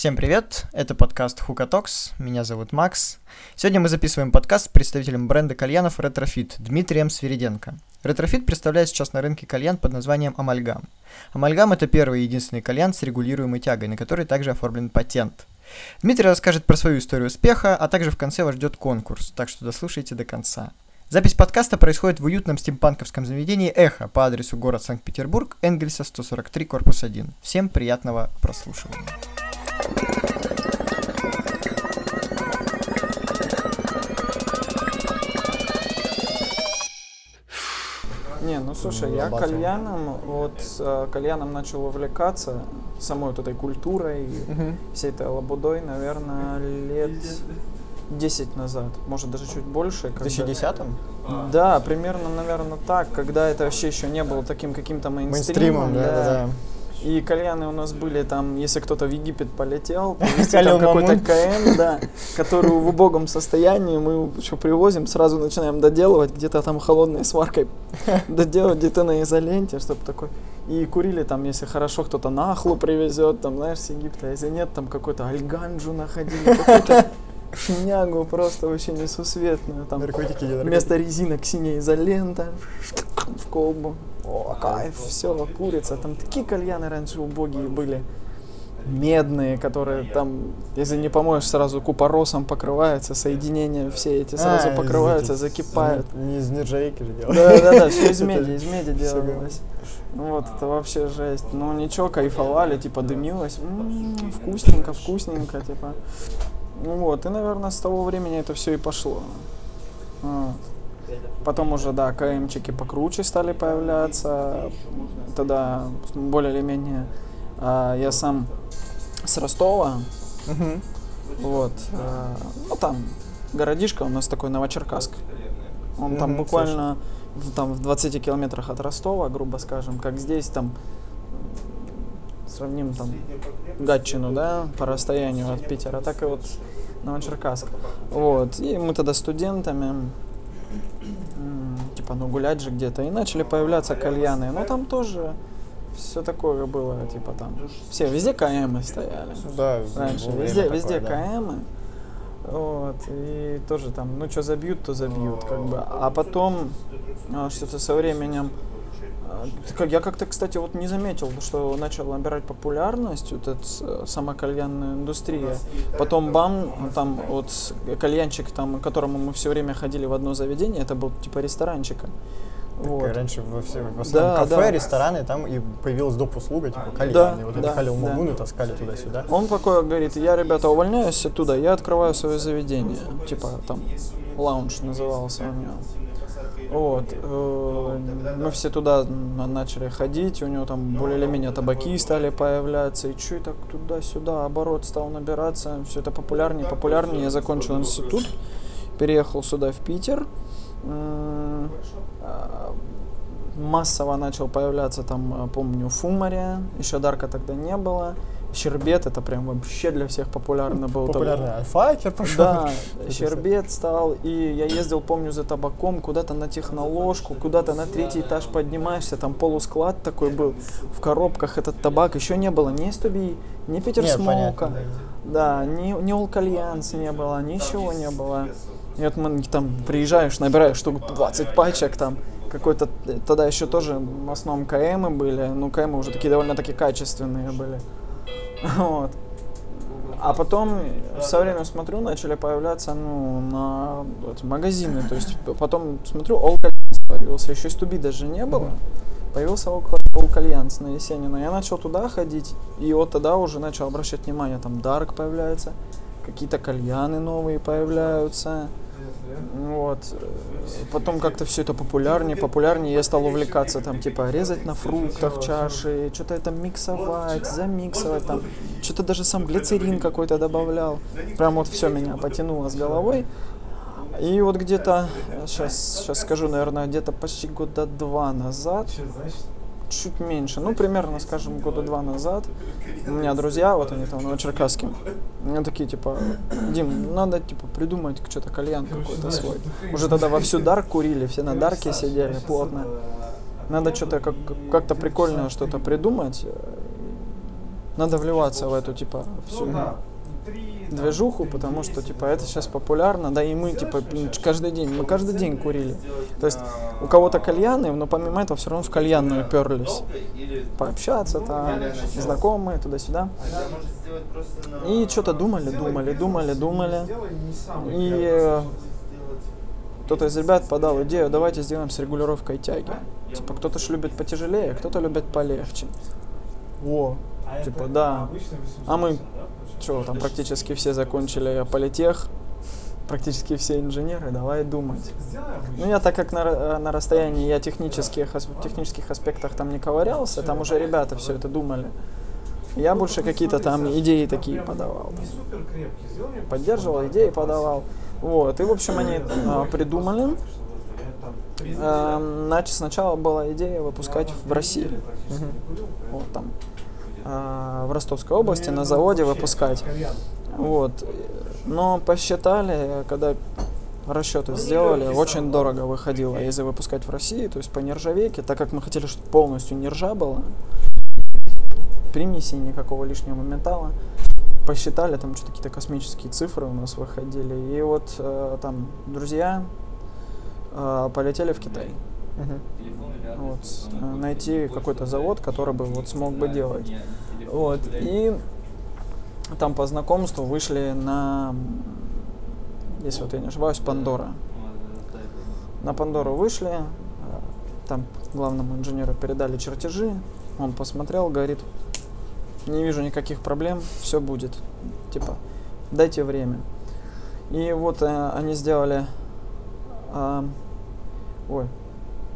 Всем привет, это подкаст Hookah Talks, меня зовут Макс. Сегодня мы записываем подкаст с представителем бренда кальянов Retrofit Дмитрием Свириденко. Retrofit представляет сейчас на рынке кальян под названием Amalgam. Amalgam – это первый и единственный кальян с регулируемой тягой, на который также оформлен патент. Дмитрий расскажет про свою историю успеха, а также в конце вас ждет конкурс, так что дослушайте до конца. Запись подкаста происходит в уютном стимпанковском заведении «Эхо» по адресу город Санкт-Петербург, Энгельса, 143, корпус 1. Всем приятного прослушивания. Не, ну слушай, я кальяном, вот э, кальяном начал увлекаться, самой вот этой культурой, всей этой лабудой, наверное, лет 10 назад, может даже чуть больше. В когда- 2010-м? Да, примерно, наверное, так, когда это вообще еще не было таким каким-то мейнстримом. Мейнстримом, да, да, да. И кальяны у нас были там, если кто-то в Египет полетел, там какой-то. КМ, да, который в убогом состоянии, мы еще привозим, сразу начинаем доделывать, где-то там холодной сваркой доделать, где-то на изоленте, чтобы такой. И курили там, если хорошо, кто-то нахлу привезет, там, знаешь, с Египта, а если нет, там какой-то альганджу находили, какую-то шнягу просто вообще несусветную, там, Наркотики, наркотики. вместо резинок синяя изолента в колбу. О, кайф, все, курица. Там такие кальяны раньше убогие были. Медные, которые там, если не помоешь, сразу купоросом покрываются, соединения все эти сразу А, из покрываются, этих- закипают. Не из нержавейки же делают. Да, да, да, все из меди, из меди делалось. Вот, это вообще жесть. Ну ничего, кайфовали, типа дымилось. М, вкусненько, вкусненько, типа. Ну вот, и, наверное, с того времени это все и пошло. Вот. Потом уже, да, КМчики покруче стали появляться. Тогда более или менее а, я сам с Ростова, Мгм. вот, а, ну там городишко у нас такой Новочеркасск. Он там Мгм, буквально в, там, в 20 километрах от Ростова, грубо скажем, как здесь там сравним там Гатчину, да, по расстоянию от Питера, так и вот Новочеркасск. Вот. И мы тогда студентами типа, ну гулять же где-то. И начали появляться кальяны. Но там тоже все такое было, типа там. Все, везде КМы стояли. Да, Раньше. Везде, время везде такое, да. КМы. Вот, и тоже там, ну что забьют, то забьют, как бы. А потом а, что-то со временем Я как-то, кстати, вот не заметил, что начала набирать популярность вот эта сама кальянная индустрия. Потом бам, там вот кальянчик, там, к которому мы все время ходили в одно заведение, это был типа ресторанчика. Так, Вот. Раньше во все, в основном Да, кафе, да. рестораны, там и появилась доп. услуга, типа кальян. Да, вот да, эти халил да. таскали туда-сюда. Он такой говорит, я, ребята, увольняюсь оттуда, я открываю свое заведение. Типа там лаунж назывался у него. Вот. э, Мы все туда на- начали ходить, у него там более или менее табаки стали появляться, и и так туда-сюда, оборот стал набираться, все это популярнее, популярнее. Я закончил институт, переехал сюда, в Питер. А, Массово начал появляться там, а, помню, Фумария, еще Дарка тогда не было. Щербет, это прям вообще для всех популярно был. Популярный альфакер пошел. да, щербет стал, и я ездил, помню, за табаком куда-то на техноложку, куда-то на третий этаж поднимаешься, там полусклад такой был, в коробках этот табак, еще не было ни Стуби, ни Питер Нет, Смоука, понятно, да, ни, ни All Кальянс не было, ничего не было. И вот мы там приезжаешь, набираешь штук 20 пачек там, какой-то, э, тогда еще тоже в основном КМы были, ну КМы уже такие довольно-таки качественные были. Вот. А потом со временем смотрю, начали появляться ну, на вот, магазины. То есть потом смотрю, All Calians появился. Еще Стуби даже не было. Появился All Calians на Есенина. Я начал туда ходить, и вот тогда уже начал обращать внимание. Там Dark появляется, какие-то кальяны новые появляются. Вот. Э, Потом как-то все это популярнее, популярнее. Я стал увлекаться там, типа, резать на фруктах чаши, что-то это миксовать, замиксовать там. Что-то даже сам глицерин какой-то добавлял. Прям вот все меня потянуло с головой. И вот где-то, сейчас, сейчас скажу, наверное, где-то почти года два назад, чуть меньше, ну, примерно, скажем, года два назад, у меня друзья, вот они там в Новочеркасске, они такие, типа, Дим, надо, типа, придумать что-то кальян какой-то свой. Уже тогда вовсю дарк курили, все на дарке сидели плотно. Надо что-то как- как-то прикольное что-то придумать. надо вливаться в эту, типа, всю движуху, потому что, типа, это сейчас популярно, да, и мы, типа, каждый день, мы каждый день курили. То есть у кого-то кальяны, но помимо этого все равно в кальянную перлись. Пообщаться там, знакомые, туда-сюда. И что-то думали, думали, думали, думали. И э, кто-то из ребят подал идею, давайте сделаем с регулировкой тяги. Типа, кто-то ж любит потяжелее, кто-то любит полегче. О, типа, да. А мы что, там практически все закончили политех, практически все инженеры, давай думать. Ну, я так как на, на расстоянии, я технических, технических аспектах там не ковырялся, там уже ребята все это думали. Я больше какие-то там идеи такие подавал. Поддерживал, идеи подавал. Вот, и, в общем, они а, придумали. Э, значит, сначала была идея выпускать в России. Угу. Вот там а, в Ростовской области на заводе выпускать. Вот. Но посчитали, когда расчеты сделали, очень дорого выходило, если выпускать в России, то есть по нержавейке, так как мы хотели, чтобы полностью нержа была, примесей, никакого лишнего металла. Посчитали, там что-то какие-то космические цифры у нас выходили. И вот э, там друзья э, полетели в Китай. Uh-huh. Вот, э, найти какой-то завод, который бы вот смог бы делать. Вот, и там по знакомству вышли на, если вот я не ошибаюсь, Пандора. На Пандору вышли, э, там главному инженеру передали чертежи, он посмотрел, говорит, не вижу никаких проблем, все будет. Типа, дайте время. И вот э, они сделали, э, ой,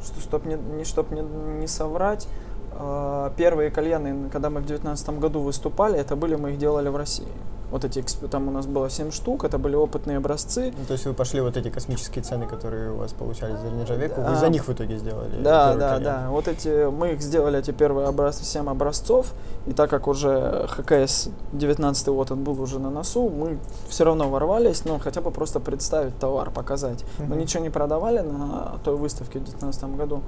что, чтоб не, не, чтоб не, не соврать, э, первые кальяны, когда мы в девятнадцатом году выступали, это были, мы их делали в России вот эти, там у нас было 7 штук, это были опытные образцы. Ну, то есть вы пошли вот эти космические цены, которые у вас получались за нержавейку, да. вы за них в итоге сделали? Да, да, колен. да. Вот эти, мы их сделали, эти первые образцы, 7 образцов, и так как уже ХКС 19 вот он был уже на носу, мы все равно ворвались, ну, хотя бы просто представить товар, показать. Мы ничего не продавали на той выставке в 2019 году.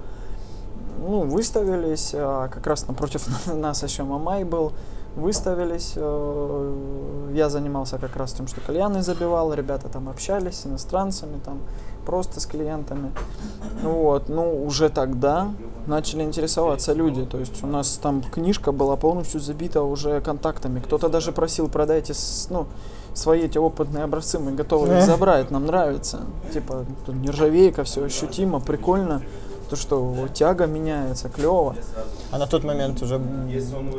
Ну, выставились, а как раз напротив нас еще Мамай был, выставились. Э, я занимался как раз тем, что кальяны забивал, ребята там общались с иностранцами, там просто с клиентами. Вот, ну, уже тогда начали интересоваться люди. То есть у нас там книжка была полностью забита уже контактами. Кто-то даже просил, продайте, ну, свои эти опытные образцы, мы готовы их забрать, нам нравится. Типа, нержавейка, все ощутимо, прикольно то, что тяга меняется, клево. А на тот момент уже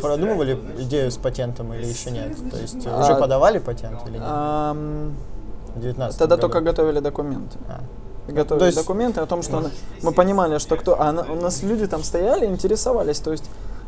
продумывали идею с патентом или еще нет? То есть а, уже подавали патент или нет? А, в 19 Тогда году. только готовили документы. А. Готовили то есть... документы о том, что мы понимали, что кто... А у нас люди там стояли, интересовались, то есть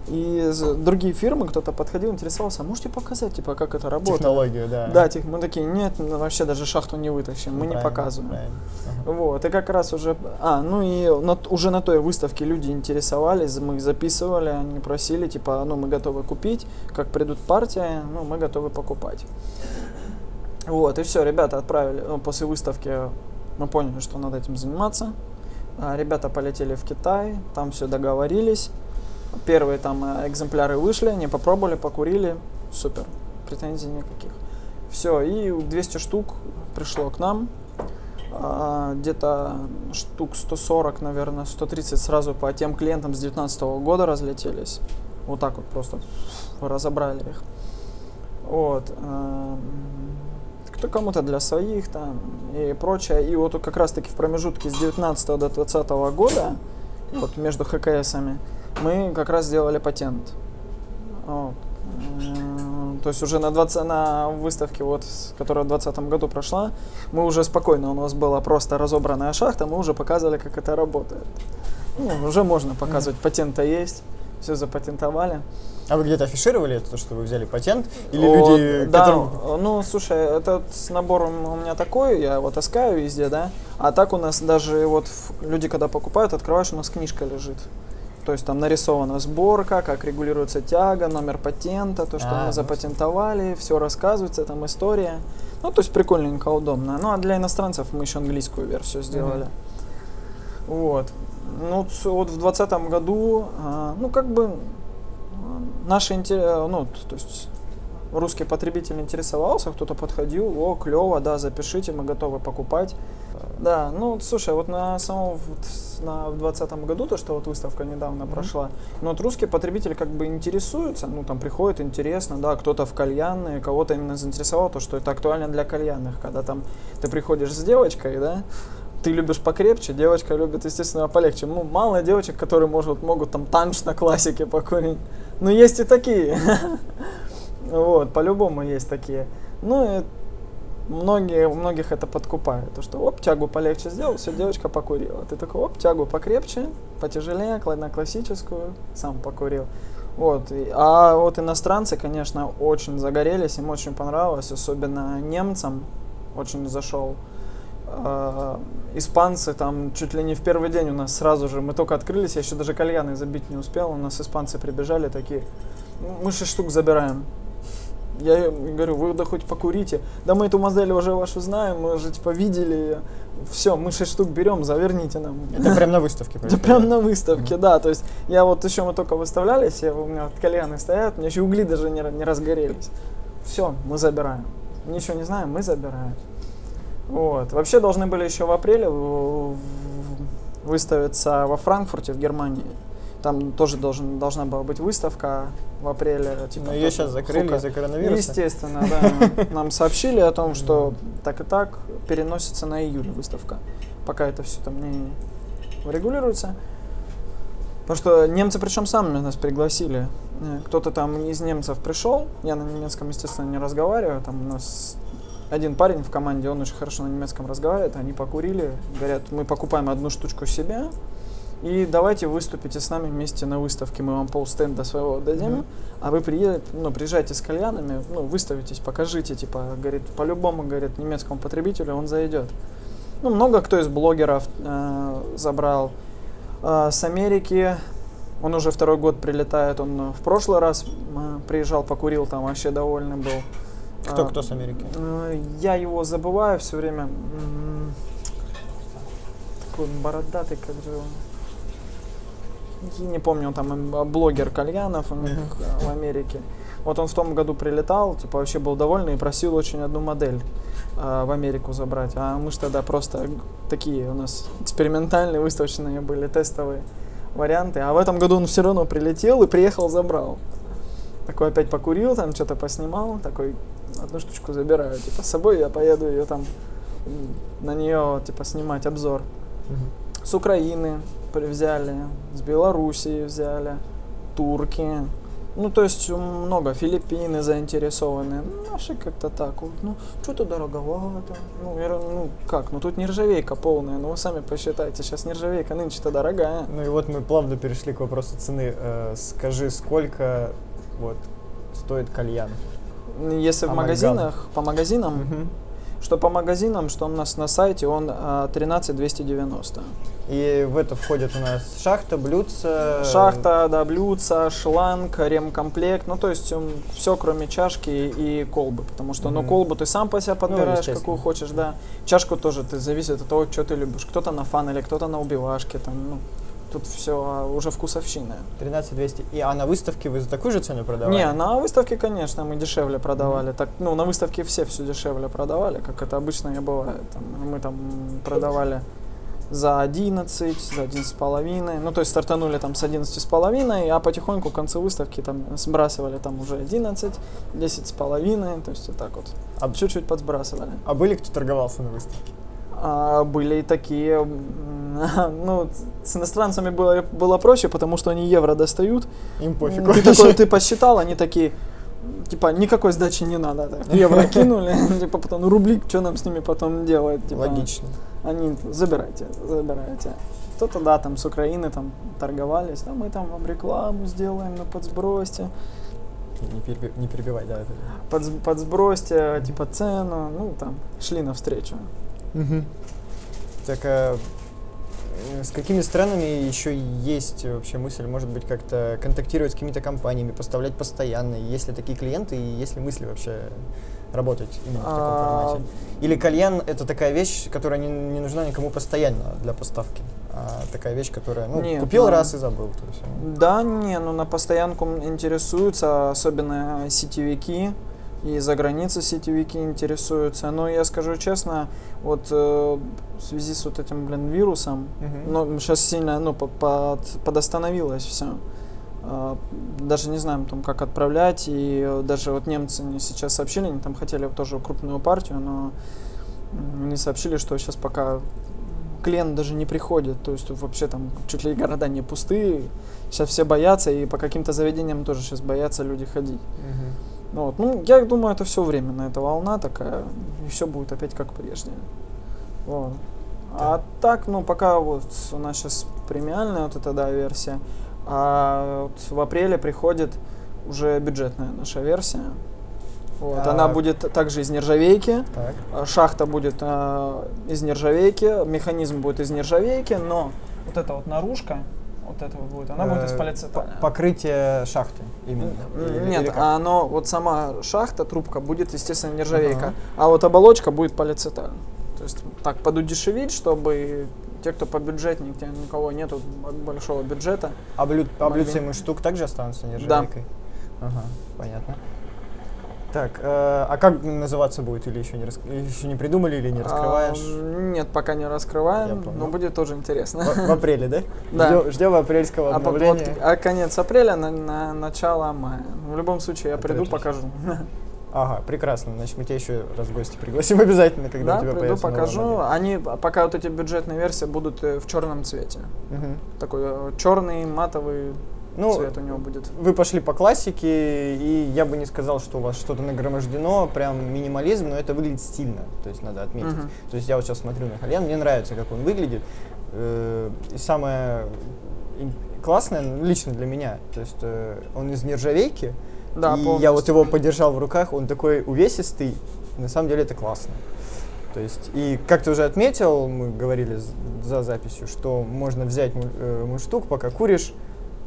и другие фирмы, кто-то подходил, интересовался, а можете показать, типа, как это работает? Технологию, да. Да, тех, мы такие, нет, мы вообще даже шахту не вытащим, мы правильно, не показываем. Правильно. Ага. Вот, и как раз уже, а, ну и на, уже на той выставке люди интересовались, мы их записывали, они просили, типа, ну мы готовы купить, как придут партия, ну мы готовы покупать. Вот, и все, ребята отправили, ну, после выставки мы поняли, что надо этим заниматься. А, ребята полетели в Китай, там все договорились. Первые там э, экземпляры вышли, они попробовали, покурили, супер, претензий никаких. Все, и 200 штук пришло к нам, а, где-то штук 140, наверное, 130 сразу по тем клиентам с 2019 года разлетелись. Вот так вот просто разобрали их. Вот. Эм, кто кому-то для своих там и прочее. И вот как раз таки в промежутке с 19 до 2020 года, вот между ХКСами, мы как раз сделали патент. Вот. То есть уже на, 20, на выставке, вот, которая в 2020 году прошла, мы уже спокойно, у нас была просто разобранная шахта, мы уже показывали, как это работает. Ну, уже можно показывать, патента есть, все запатентовали. А вы где-то афишировали это, то, что вы взяли патент? Или вот, люди, да, которым... ну, слушай, этот набор у меня такой, я его таскаю везде, да, а так у нас даже вот люди, когда покупают, открываешь, у нас книжка лежит. То есть там нарисована сборка, как регулируется тяга, номер патента, то, что а, мы запатентовали, все рассказывается, там история. Ну, то есть прикольненько, удобно. Ну, а для иностранцев мы еще английскую версию сделали. Mm-hmm. Вот. Ну, вот в двадцатом году, а, ну, как бы наши, инте- ну, то есть русский потребитель интересовался, кто-то подходил, о, клево, да, запишите, мы готовы покупать. Да, ну, слушай, вот на самом, вот, на, в двадцатом году, то, что вот выставка недавно mm-hmm. прошла, ну, вот русские потребители как бы интересуются, ну, там приходит интересно, да, кто-то в кальянные, кого-то именно заинтересовало то, что это актуально для кальянных, когда там ты приходишь с девочкой, да, ты любишь покрепче, девочка любит, естественно, полегче. Ну, мало девочек, которые может, могут там танч на классике покурить. Но есть и такие. Вот, по-любому есть такие. Ну и многие, многих это подкупает. То, что оп, тягу полегче сделал, все, девочка покурила. Ты такой, оп, тягу покрепче, потяжелее, на классическую, сам покурил. Вот. А вот иностранцы, конечно, очень загорелись, им очень понравилось, особенно немцам очень зашел. Uh, испанцы там чуть ли не в первый день у нас сразу же, мы только открылись, я еще даже кальяны забить не успел, у нас испанцы прибежали такие, мы шесть штук забираем. Я говорю, вы да хоть покурите. Да мы эту модель уже вашу знаем, мы уже типа видели ее. Все, мы шесть штук берем, заверните нам. Это прям на выставке? Это прям на выставке, да. То есть я вот еще мы только выставлялись, я, у меня вот кальяны стоят, у меня еще угли даже не, не разгорелись. Все, мы забираем. Ничего не знаем, мы забираем. Вот. Вообще должны были еще в апреле выставиться во Франкфурте, в Германии. Там тоже должен, должна была быть выставка в апреле. Типа, Но ее сейчас закрыли из-за коронавируса. Естественно, да. Нам сообщили о том, что так и так переносится на июль выставка. Пока это все там не регулируется. Потому что немцы причем сами нас пригласили. Э, кто-то там из немцев пришел. Я на немецком, естественно, не разговариваю. Там у нас один парень в команде, он очень хорошо на немецком разговаривает. Они покурили. Говорят, мы покупаем одну штучку себе и давайте выступите с нами вместе на выставке, мы вам полстенда своего дадим, mm-hmm. а вы приедете, ну, приезжайте с кальянами, ну, выставитесь, покажите, типа, говорит, по-любому, говорит, немецкому потребителю он зайдет. Ну, много кто из блогеров э, забрал. Э, с Америки он уже второй год прилетает, он в прошлый раз э, приезжал, покурил, там вообще довольный был. Кто, кто с Америки? Э, я его забываю все время. Такой бородатый, как же он не помню, там блогер Кальянов у них mm-hmm. в Америке. Вот он в том году прилетал, типа вообще был довольный и просил очень одну модель э, в Америку забрать. А мы же тогда просто такие у нас экспериментальные, выставочные были, тестовые варианты. А в этом году он все равно прилетел и приехал, забрал. Такой опять покурил, там что-то поснимал, такой одну штучку забираю, типа с собой я поеду ее там на нее типа снимать обзор. Mm-hmm. С Украины, взяли, с Белоруссии взяли, турки. Ну, то есть много, Филиппины заинтересованы. Наши как-то так, вот, ну, что-то дороговато. Ну, я, ну, как, ну тут нержавейка полная, ну вы сами посчитайте, сейчас нержавейка нынче-то дорогая. Ну и вот мы плавно перешли к вопросу цены. Э, скажи, сколько вот стоит кальян? Если Амальгам. в магазинах, по магазинам, угу. Что по магазинам, что у нас на сайте, он 13 290. И в это входит у нас шахта, блюдца. Шахта, да, блюдца, шланг, ремкомплект. Ну, то есть все, кроме чашки и колбы. Потому что, mm-hmm. ну, колбу ты сам по себе ну, подбираешь, ну, какую хочешь, да. Чашку тоже ты зависит от того, что ты любишь. Кто-то на фанеле, кто-то на убивашке, там, ну, Тут все а, уже вкусовщина. 13 200. И, а на выставке вы за такую же цену продавали? Не, на выставке, конечно, мы дешевле продавали. Mm-hmm. Так, ну, на выставке все все дешевле продавали, как это обычно и бывает. Там, мы там продавали за 11, за 11 с половиной. Ну, то есть стартанули там с 11 с половиной, а потихоньку к концу выставки там сбрасывали там уже 11, 10 с половиной, то есть вот так вот. А чуть-чуть подсбрасывали. А были кто торговался на выставке? А, были и такие, ну, с иностранцами было, было проще, потому что они евро достают. Им пофиг. Ты такой, ты посчитал, они такие, типа, никакой сдачи не надо. Так. Евро кинули, типа, потом рубли, что нам с ними потом делать? Типа, Логично. Они, забирайте, забирайте. Кто-то, да, там с Украины там торговались, да, мы там вам рекламу сделаем на подсбросте. Не, переби, не перебивай, да. Под, подсбросьте, типа, цену, ну, там, шли навстречу. Угу. Так, а с какими странами еще есть вообще мысль, может быть, как-то контактировать с какими-то компаниями, поставлять постоянно? Есть ли такие клиенты и есть ли мысли вообще работать именно в таком А, формате? Или кальян это такая вещь, которая не, не нужна никому постоянно для поставки? А такая вещь, которая, ну, Нет, купил ну, раз и забыл. То есть, ну, Да, не, ну на постоянку интересуются, особенно сетевики, и за границей сетевики интересуются. Но я скажу честно, вот э, в связи с вот этим, блин, вирусом, Мгм. ну, сейчас сильно, ну, по- под, подостановилось все. Даже не знаем, там, как отправлять, и э, даже вот немцы мне сейчас сообщили, они там хотели тоже крупную партию, но они сообщили, что сейчас пока клиент даже не приходит, то есть вообще там чуть ли города не пустые, сейчас все боятся, и по каким-то заведениям тоже сейчас боятся люди ходить. Мгм. Ну, вот. ну я думаю, это все временно, это волна такая, и все будет опять как прежде. Вот. А так, ну, пока вот у нас сейчас премиальная вот эта, да, версия, а вот в апреле приходит уже бюджетная наша версия. Вот. Она будет также из нержавейки, Так. а, шахта будет а, из нержавейки, механизм будет из нержавейки, но вот эта вот наружка, вот это вот будет, она будет из Э, полиэтилена. по- Покрытие шахты именно. Нет, или а оно, вот сама шахта, трубка будет, естественно, нержавейка, Ага. а вот оболочка будет полиэтилен. То есть так подудешевить, чтобы те, кто по бюджетник, те, у кого нету большого бюджета, Облю... Могли. Облюциемых штук также останутся нержавейкой? Ага, понятно. Так, э, а как называться будет? Или еще не, рас... еще не придумали, или не раскрываешь? А, нет, пока не раскрываем, но будет тоже интересно. В, в апреле, да? Да. Ждем, ждем апрельского А, по- вот, обновления. а конец апреля на, на начало мая. В любом случае, я Это приду, отлично. покажу. Ага, прекрасно. Значит, мы тебя еще раз в гости пригласим обязательно, когда да, у тебя приду, появится новая покажу. модель. Они пока вот эти бюджетные версии будут э, в черном цвете. Мгм. Такой черный матовый Ну, цвет у него будет. вы пошли по классике, и я бы не сказал, что у вас что-то нагромождено, прям минимализм, но это выглядит стильно, то есть надо отметить. Мгм. То есть я вот сейчас смотрю на кальян, мне нравится, как он выглядит. Э, И самое классное, ну, лично для меня, то есть э, он из нержавейки, Да, и я вот его подержал в руках, он такой увесистый, на самом деле это классно. То есть, и как ты уже отметил, мы говорили за записью, что можно взять му- э, мундштук, пока куришь,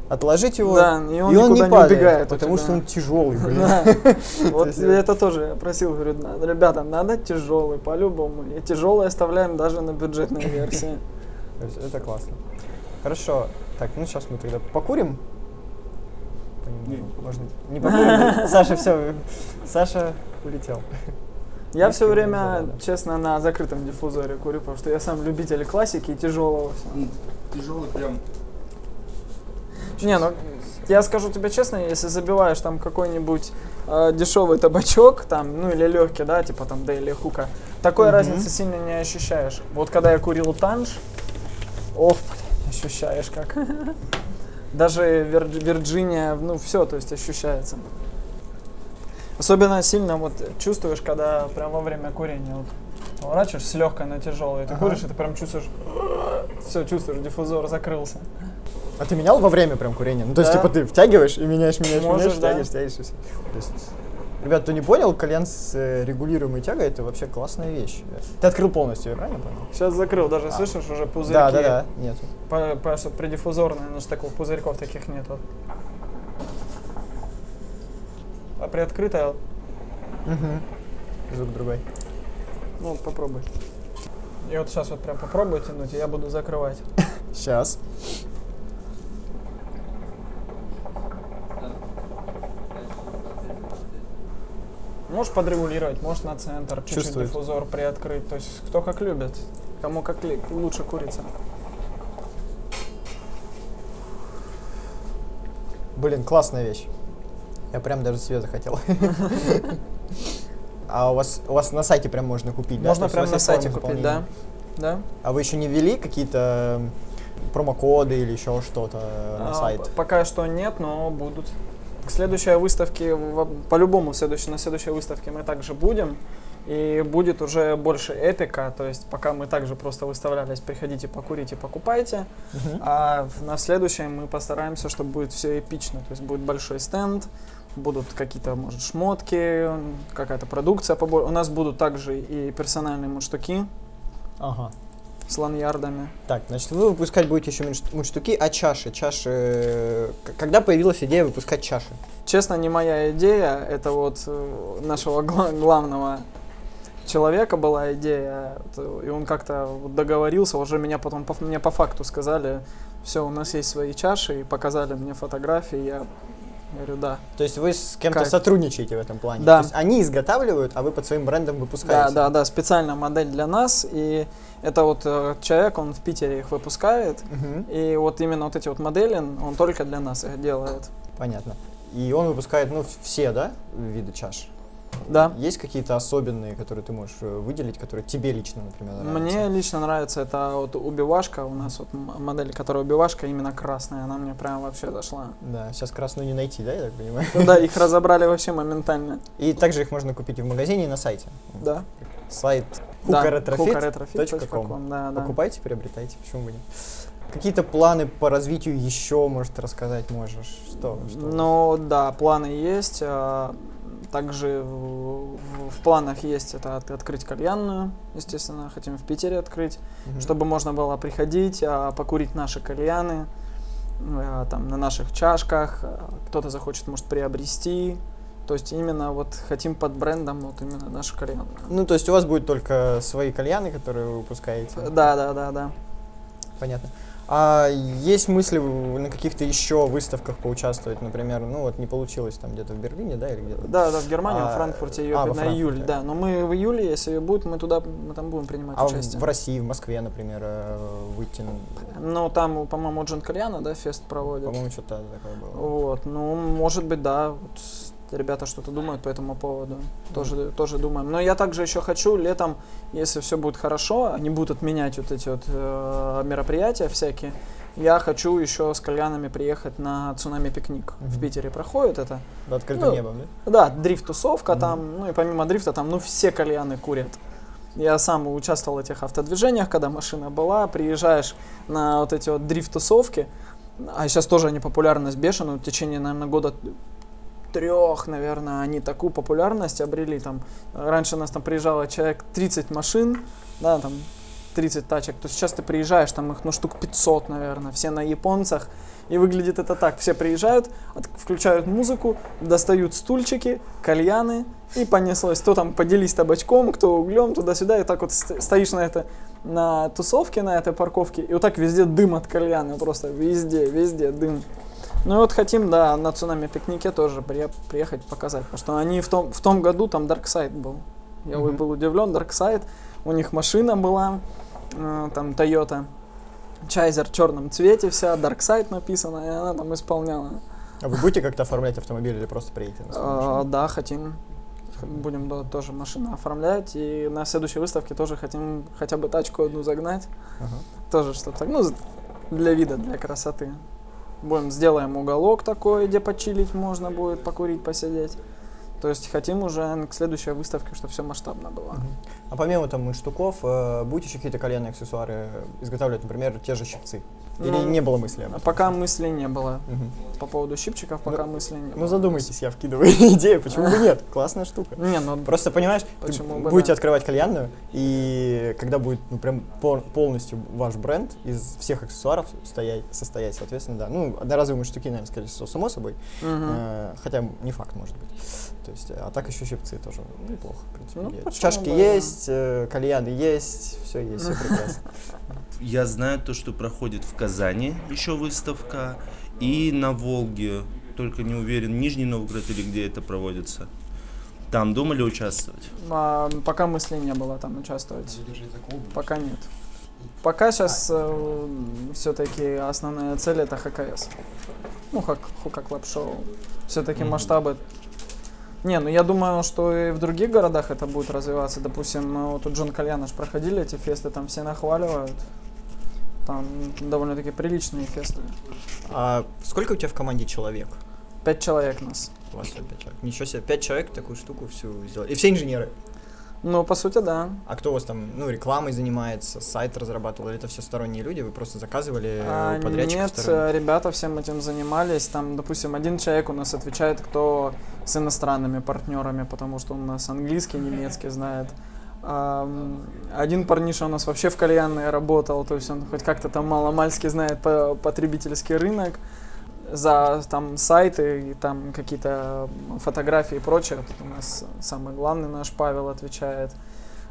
отложить его, Да, и он и он не никуда не падает, убегает потому тебя. что он тяжелый, блин. Да. Вот я это тоже я просил, говорю, «На- ребята, надо тяжелый, по-любому. И тяжелый оставляем даже на бюджетной версии. Это классно. Хорошо. Так, ну сейчас мы тогда покурим. Можно не покурим. Саша все. Саша улетел. Я все время, честно, на закрытом диффузоре курю, потому что я сам любитель классики и тяжелого. Тяжелый прям. Не, ну я скажу тебе честно, если забиваешь там какой-нибудь э, дешевый табачок, там, ну или легкий, да, типа там Дейли Хука, такой Мгм. разницы сильно не ощущаешь. Вот когда я курил танж, ох, блин, ощущаешь как. Даже Вир- Вирджиния, ну все, то есть ощущается. Особенно сильно вот чувствуешь, когда прям во время курения вот поворачиваешь с легкой на тяжелый, ты Ага. куришь, и ты прям чувствуешь, все, чувствуешь, диффузор закрылся. А ты менял во время прям курения? Ну, то есть, Да. типа, ты втягиваешь и меняешь, меняешь, Можешь, меняешь, да. тягиваешь, тягиваешь. и всё. То есть, ребят, кто не понял, кальян с э, регулируемой тягой это вообще классная вещь. Ты открыл полностью, я правильно понял? Сейчас закрыл, даже слышишь, уже пузырьки. Да, да, да. Нет. По- Потому что предиффузорные, у нас такого пузырьков таких нету. А приоткрытая, Угу. Звук другой. ну попробуй. И вот сейчас вот прям попробуй тянуть, и я буду закрывать. Сейчас. Можешь подрегулировать, можешь на центр, чуть-чуть диффузор приоткрыть. То есть кто как любит, кому как лучше курица. Блин, классная вещь. Я прям даже себе захотел. А у вас, у вас на сайте прям можно купить, да? Можно вас на сайте купить, да? Да. А вы еще не ввели какие-то промокоды или еще что-то на А, сайт? Пока что нет, но будут. К следующей выставке, по-любому на следующей выставке мы также будем. И будет уже больше эпика, то есть пока мы также просто выставлялись, приходите, покурите, покупайте. Мгм. А на следующем мы постараемся, чтобы будет все эпично. То есть будет большой стенд, будут какие-то, может, шмотки, какая-то продукция побольше. У нас будут также и персональные мундштуки Ага. С ланьярдами. Так, значит, вы выпускать будете еще мундш- мундштуки, а чаши? Чаши... э, Когда появилась идея выпускать чаши? честно, не моя идея, это вот э, нашего гла- главного человека была идея, и он как-то договорился, уже меня потом, по, мне по факту сказали, все, у нас есть свои чаши, и показали мне фотографии, я говорю, да. То есть вы с кем-то Кайф. сотрудничаете в этом плане? Да. То есть они изготавливают, а вы под своим брендом Да, выпускаете? да, да, специальная модель для нас, и это вот э, человек, он в Питере их выпускает, Мгм. и вот именно вот эти вот модели, он только для нас их делает. Понятно. И он выпускает, ну, все, да, виды чаш? Да. Есть какие-то особенные, которые ты можешь э, выделить, которые тебе лично, например, нравятся? Мне лично нравится это вот убивашка, у нас вот модель, которая убивашка, именно красная, она мне прям вообще зашла. Да, сейчас красную не найти, да, я так понимаю? Ну Да, их разобрали вообще моментально. И также их можно купить и в магазине, и на сайте. Да. Сайт hukaretrofit.com. Да, да. Покупайте, приобретайте, почему бы нет. Какие-то планы по развитию еще, может, рассказать можешь? Что? что? Ну да, планы есть. Также в, в- в планах есть это от- открыть кальянную, естественно, хотим в Питере открыть, Мгм. чтобы можно было приходить, а, покурить наши кальяны, а, там на наших чашках, а, кто-то захочет, может, приобрести. То есть именно вот хотим под брендом вот именно нашу кальянную. Ну, то есть у вас будет только свои кальяны, которые вы выпускаете? Да, да, да, да. Понятно. А есть мысли на каких-то еще выставках поучаствовать, например, ну вот не получилось там где-то в Берлине, да, или где-то? Да, да, в Германии, А, в Франкфурте ее а, во на июль, Франкфурте. да. Но мы в июле, если будет, мы туда, мы там будем принимать А в, участие. в России, в Москве, например, э, выйти, ну, там, по-моему, Джон Кальяна, да, фест проводит. по-моему, что-то такое было. Вот, ну, может быть, да, вот ребята что-то думают по этому поводу. Тоже, тоже думаем. Но я также еще хочу летом, если все будет хорошо, они будут отменять вот эти вот э, мероприятия всякие. Я хочу еще с кальянами приехать на цунами пикник. В. Питере проходит это. Под открытым ну, небом, да? Да, дрифт-тусовка Мгм. там, ну и помимо дрифта там, ну все кальяны курят. Я сам участвовал в этих автодвижениях, когда машина была, приезжаешь на вот эти вот дрифт-тусовки, а сейчас тоже они популярность бешеную, в течение, наверное, года трех, наверное, они такую популярность обрели там. Раньше у нас там приезжало человек 30 машин, да, там 30 тачек, то сейчас ты приезжаешь, там их, ну, штук 500, наверное, все на японцах, и выглядит это так, все приезжают, включают музыку, достают стульчики, кальяны, и понеслось. Кто там поделись табачком, кто углем, туда-сюда, и так вот ст- стоишь на это на тусовке, на этой парковке, и вот так везде дым от кальяна, просто везде, везде дым. Ну и вот хотим, да, на цунами пикнике тоже при- приехать показать, потому что они в том, в том году там Dark Side был. Я Мгм. был удивлен, Dark Side, у них машина была, э, там Toyota, Чайзер в черном цвете вся, Dark Side написано, и она там исполняла. А вы будете как-то оформлять автомобиль или просто приедете на А, да, хотим. Будем да, тоже машину оформлять. И на следующей выставке тоже хотим хотя бы тачку одну загнать. Ага. Тоже, чтобы так, ну, для вида, для красоты. Будем, сделаем уголок такой, где почилить можно будет, покурить, посидеть. То есть хотим уже к следующей выставке, чтобы все масштабно было. А помимо там мундштуков, э, будете еще какие-то кальянные аксессуары изготавливать, например, те же щипцы? Или Ну, не было мысли об этом? Пока мыслей не было. Мгм. По поводу щипчиков пока Ну, мыслей не было. Ну задумайтесь, я вкидываю идею, почему бы нет? Классная штука. Не, ну Просто понимаешь, Почему бы будете да. открывать кальянную, и когда будет ну, прям полностью ваш бренд из всех аксессуаров стоять, состоять, соответственно, да. Ну, одноразовые штуки, наверное, скорее всего, само собой. мгм. Э, хотя не факт, может быть. То есть, а так еще щипцы тоже неплохо, в принципе. Ну, Чашки бы, да. есть, э, кальяны есть, все есть, все прекрасно. Я знаю то, что проходит в Казани еще выставка, и на Волге, только не уверен, Нижний Новгород или где это проводится. Там думали участвовать? А, пока мыслей не было там участвовать. Пока нет. Пока сейчас все-таки основная цель это ХКС. Ну, как Hookah Club Show. Все-таки Мгм. масштабы. Не, ну я думаю, что и в других городах это будет развиваться. Допустим, мы вот у John Calliano ж проходили эти фесты, там все нахваливают. Там довольно-таки приличные фесты. А сколько у тебя в команде человек? Пять человек нас. У вас пять человек. Ничего себе, пять человек такую штуку всю сделали. И все инженеры. Ну, по сути, да. А кто у вас там, ну, рекламой занимается, сайт разрабатывал, или это все сторонние люди, вы просто заказывали А, у подрядчиков Нет, сторонних? э, ребята всем этим занимались. Там, допустим, один человек у нас отвечает, кто с иностранными партнерами, потому что он у нас английский, немецкий знает. Один парниша у нас вообще в кальянной работал, то есть он хоть как-то там мало-мальски знает по- потребительский рынок. За там сайты и там какие-то фотографии и прочее. Тут у нас самый главный наш Павел отвечает.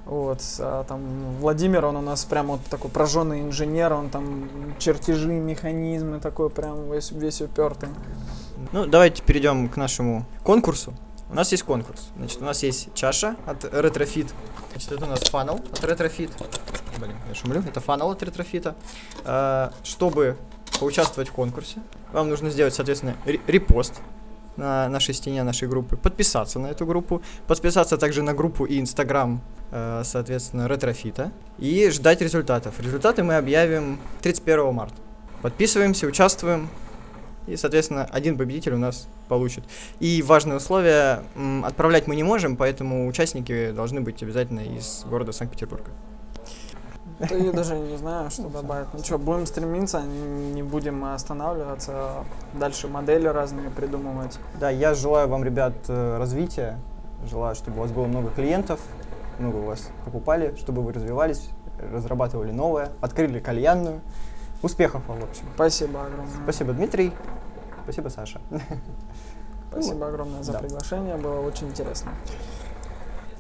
Вот, а там Владимир, он у нас прям вот такой прожженный инженер, он там чертежи, механизмы такой прям весь, весь упертый. Ну, давайте перейдем к нашему конкурсу. У нас есть конкурс. Значит, у нас есть чаша от Retrofit. Значит, это у нас фанал от Retrofit. Блин, я шумлю. Это фанал от Retrofit. А, чтобы поучаствовать в конкурсе, вам нужно сделать, соответственно, ре- репост на нашей стене нашей группы, подписаться на эту группу, подписаться также на группу и Инстаграм, э, соответственно, ретрофита, и ждать результатов. Результаты мы объявим 31 марта. Подписываемся, участвуем, и, соответственно, один победитель у нас получит. И важное условие, отправлять мы не можем, поэтому участники должны быть обязательно из города Санкт-Петербурга. Да я даже не знаю, что добавить. Ну что, будем стремиться, не будем останавливаться, дальше модели разные придумывать. Да, я желаю вам, ребят, э, развития, желаю, чтобы у вас было много клиентов, много у вас покупали, чтобы вы развивались, разрабатывали новое, открыли кальянную. Успехов вам, в общем. Спасибо огромное. Спасибо, Дмитрий. Спасибо, Саша. Спасибо огромное за Да. приглашение, было очень интересно.